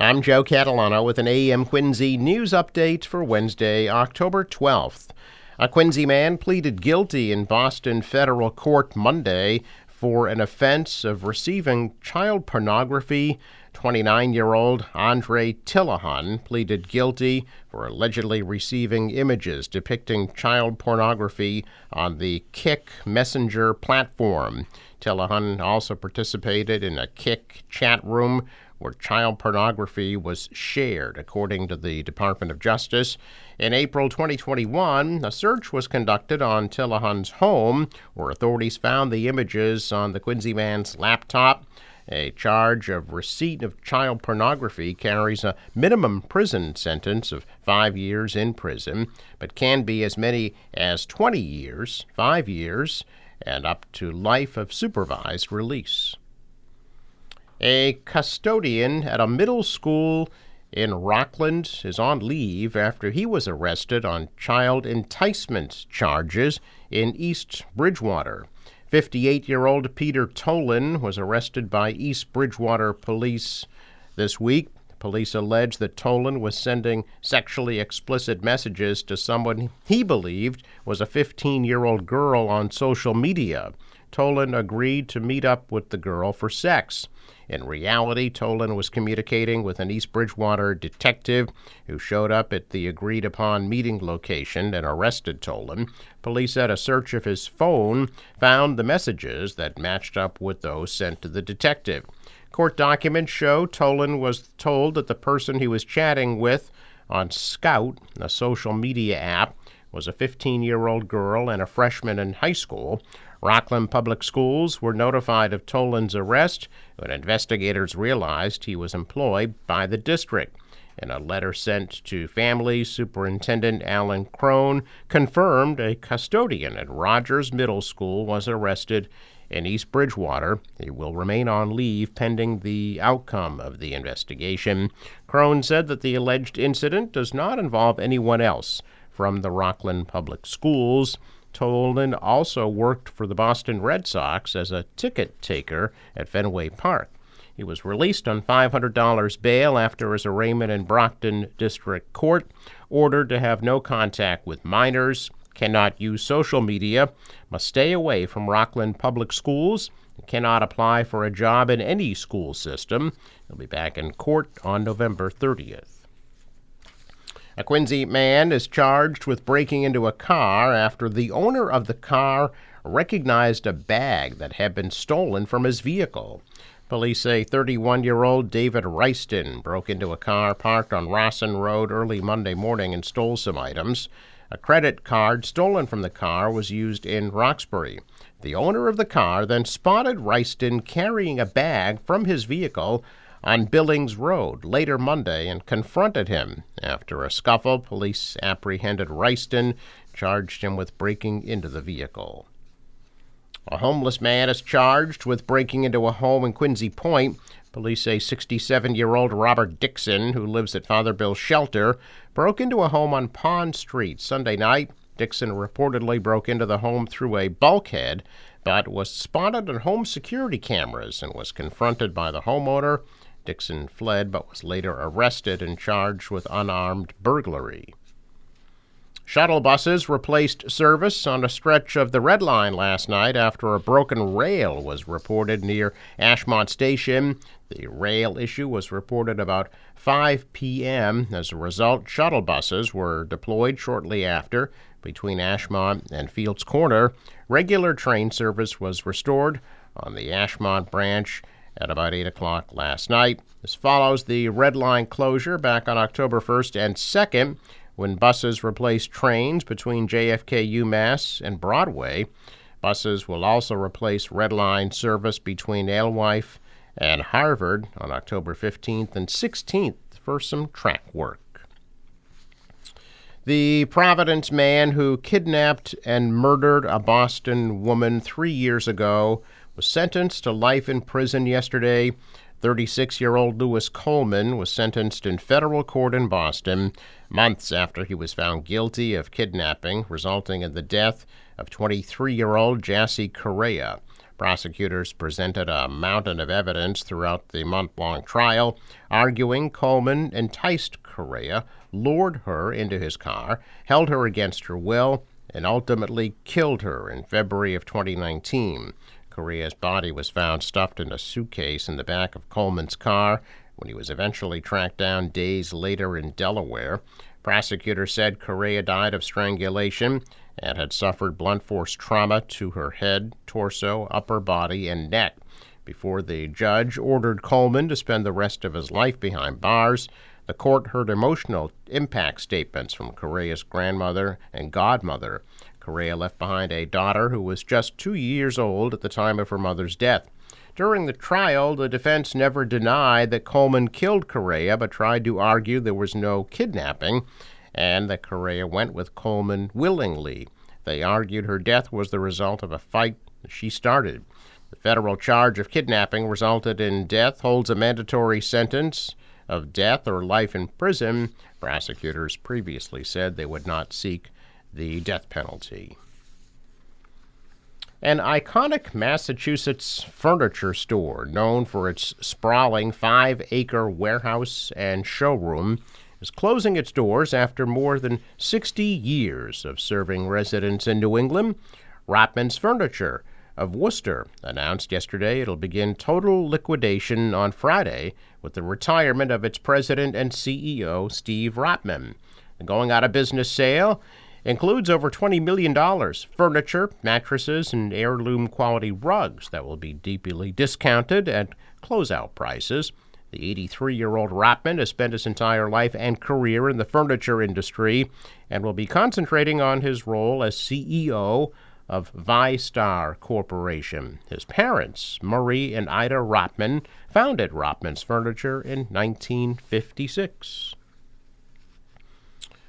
I'm Joe Catalano with an AM Quincy news update for Wednesday, October 12th. A Quincy man pleaded guilty in Boston federal court Monday for an offense of receiving child pornography. 29 year old Andre Tillahan pleaded guilty for allegedly receiving images depicting child pornography on the Kik Messenger platform. Tillahan also participated in a Kik chat room where child pornography was shared, according to the Department of Justice. In April 2021, a search was conducted on Tillahan's home, where authorities found the images on the Quincy man's laptop. A charge of receipt of child pornography carries a minimum prison sentence of five years in prison, but can be as many as 20 years, five years, and up to life of supervised release. A custodian at a middle school in Rockland is on leave after he was arrested on child enticement charges in East Bridgewater. 58 year old Peter Tolan was arrested by East Bridgewater police this week. Police allege that Tolan was sending sexually explicit messages to someone he believed was a 15 year old girl on social media. Tolan agreed to meet up with the girl for sex. In reality, Tolan was communicating with an East Bridgewater detective who showed up at the agreed upon meeting location and arrested Tolan. Police said a search of his phone found the messages that matched up with those sent to the detective. Court documents show Tolan was told that the person he was chatting with on Skout, a social media app, was a 15 year old girl and a freshman in high school. Rockland Public Schools were notified of Tolan's arrest when investigators realized he was employed by the district. In a letter sent to families, Superintendent Alan Crone confirmed a custodian at Rogers Middle School was arrested in East Bridgewater. He will remain on leave pending the outcome of the investigation. Crone said that the alleged incident does not involve anyone else from the Rockland Public Schools. Tolan also worked for the Boston Red Sox as a ticket taker at Fenway Park. He was released on $500 bail after his arraignment in Brockton District Court, ordered to have no contact with minors, cannot use social media, must stay away from Rockland Public Schools, cannot apply for a job in any school system. He'll be back in court on November 30th. A Quincy man is charged with breaking into a car after the owner of the car recognized a bag that had been stolen from his vehicle. Police say 31 year old David Reiston broke into a car parked on Rossin Road early Monday morning and stole some items. A credit card stolen from the car was used in Roxbury. The owner of the car then spotted Reiston carrying a bag from his vehicle on Billings Road later Monday and confronted him. After a scuffle, police apprehended Reiston, charged him with breaking into the vehicle. A homeless man is charged with breaking into a home in Quincy Point. Police say 67 year old Robert Dixon, who lives at Father Bill's shelter, broke into a home on Pond Street Sunday night. Dixon reportedly broke into the home through a bulkhead, but was spotted on home security cameras and was confronted by the homeowner Dixon fled but was later arrested and charged with unarmed burglary. Shuttle buses replaced service on a stretch of the Red Line last night after a broken rail was reported near Ashmont Station. The rail issue was reported about 5 p.m. As a result, shuttle buses were deployed shortly after between Ashmont and Fields Corner. Regular train service was restored on the Ashmont branch at about 8 o'clock last night. This follows the red line closure back on October 1st and 2nd when buses replace trains between JFK UMass and Broadway. Buses will also replace red line service between Alewife and Harvard on October 15th and 16th for some track work. The Providence man who kidnapped and murdered a Boston woman three years ago was sentenced to life in prison yesterday. 36 year old Louis Coleman was sentenced in federal court in Boston months after he was found guilty of kidnapping, resulting in the death of 23 year old Jassy Correia. Prosecutors presented a mountain of evidence throughout the month long trial, arguing Coleman enticed Correia, lured her into his car, held her against her will, and ultimately killed her in February of 2019. Correia's body was found stuffed in a suitcase in the back of Coleman's car when he was eventually tracked down days later in Delaware. Prosecutors said Correia died of strangulation and had suffered blunt force trauma to her head, torso, upper body, and neck before the judge ordered Coleman to spend the rest of his life behind bars. The court heard emotional impact statements from Correia's grandmother and godmother. Correia left behind a daughter who was just two years old at the time of her mother's death. During the trial, the defense never denied that Coleman killed Correia, but tried to argue there was no kidnapping and that Correia went with Coleman willingly. They argued her death was the result of a fight she started. The federal charge of kidnapping resulted in death holds a mandatory sentence of death or life in prison. Prosecutors previously said they would not seek the death penalty. An iconic Massachusetts furniture store known for its sprawling five acre warehouse and showroom is closing its doors after more than 60 years of serving residents in New England. Rotman's Furniture of Worcester announced yesterday it'll begin total liquidation on Friday with the retirement of its president and CEO, Steve Rotman. The going out of business sale includes over $20 million furniture, mattresses, and heirloom quality rugs that will be deeply discounted at closeout prices. The 83 year old Rotman has spent his entire life and career in the furniture industry and will be concentrating on his role as CEO of ViStar Corporation. His parents, Murray and Ida Rotman, founded Rotman's Furniture in 1956.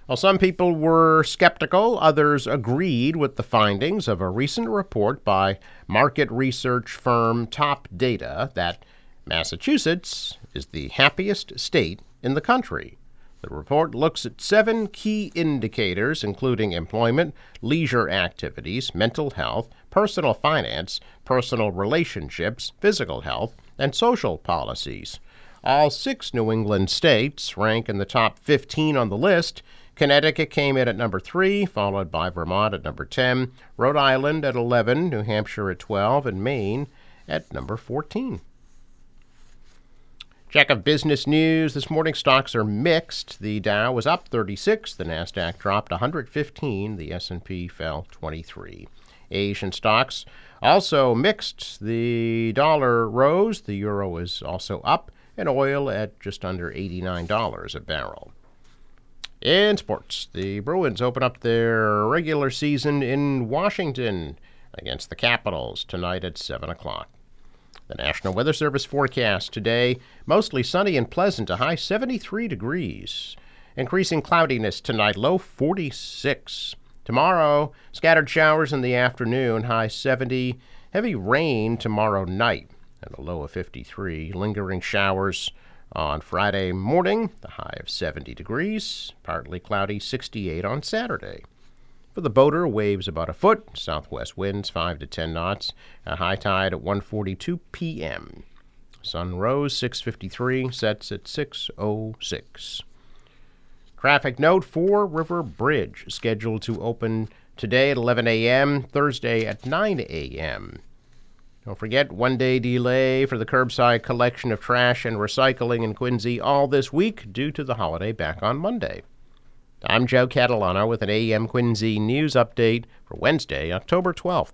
While some people were skeptical, others agreed with the findings of a recent report by market research firm Top Data that Massachusetts is the happiest state in the country. The report looks at seven key indicators, including employment, leisure activities, mental health, personal finance, personal relationships, physical health, and social policies. All six New England states rank in the top 15 on the list. Connecticut came in at number 3, followed by Vermont at number 10, Rhode Island at 11, New Hampshire at 12, and Maine at number 14. Check of business news. This morning stocks are mixed. The Dow was up 36, the Nasdaq dropped 115, the S&P fell 23. Asian stocks also mixed. The dollar rose, the euro is also up, and oil at just under $89 a barrel. In sports, the Bruins open up their regular season in Washington against the Capitals tonight at 7 o'clock. The National Weather Service forecast today mostly sunny and pleasant, a high 73 degrees. Increasing cloudiness tonight, low 46. Tomorrow, scattered showers in the afternoon, high 70. Heavy rain tomorrow night, and a low of 53. Lingering showers on Friday morning, the high of 70 degrees. Partly cloudy, 68 on Saturday. For the boater, waves about a foot, southwest winds 5 to 10 knots, a high tide at 1:42 p.m. Sun rose 6:53, sets at 6:06. Traffic note: Fore River Bridge scheduled to open today at 11 a.m., Thursday at 9 a.m. Don't forget, one day delay for the curbside collection of trash and recycling in Quincy all this week due to the holiday back on Monday. I'm Joe Catalano with an AM Quincy news update for Wednesday, October 12th.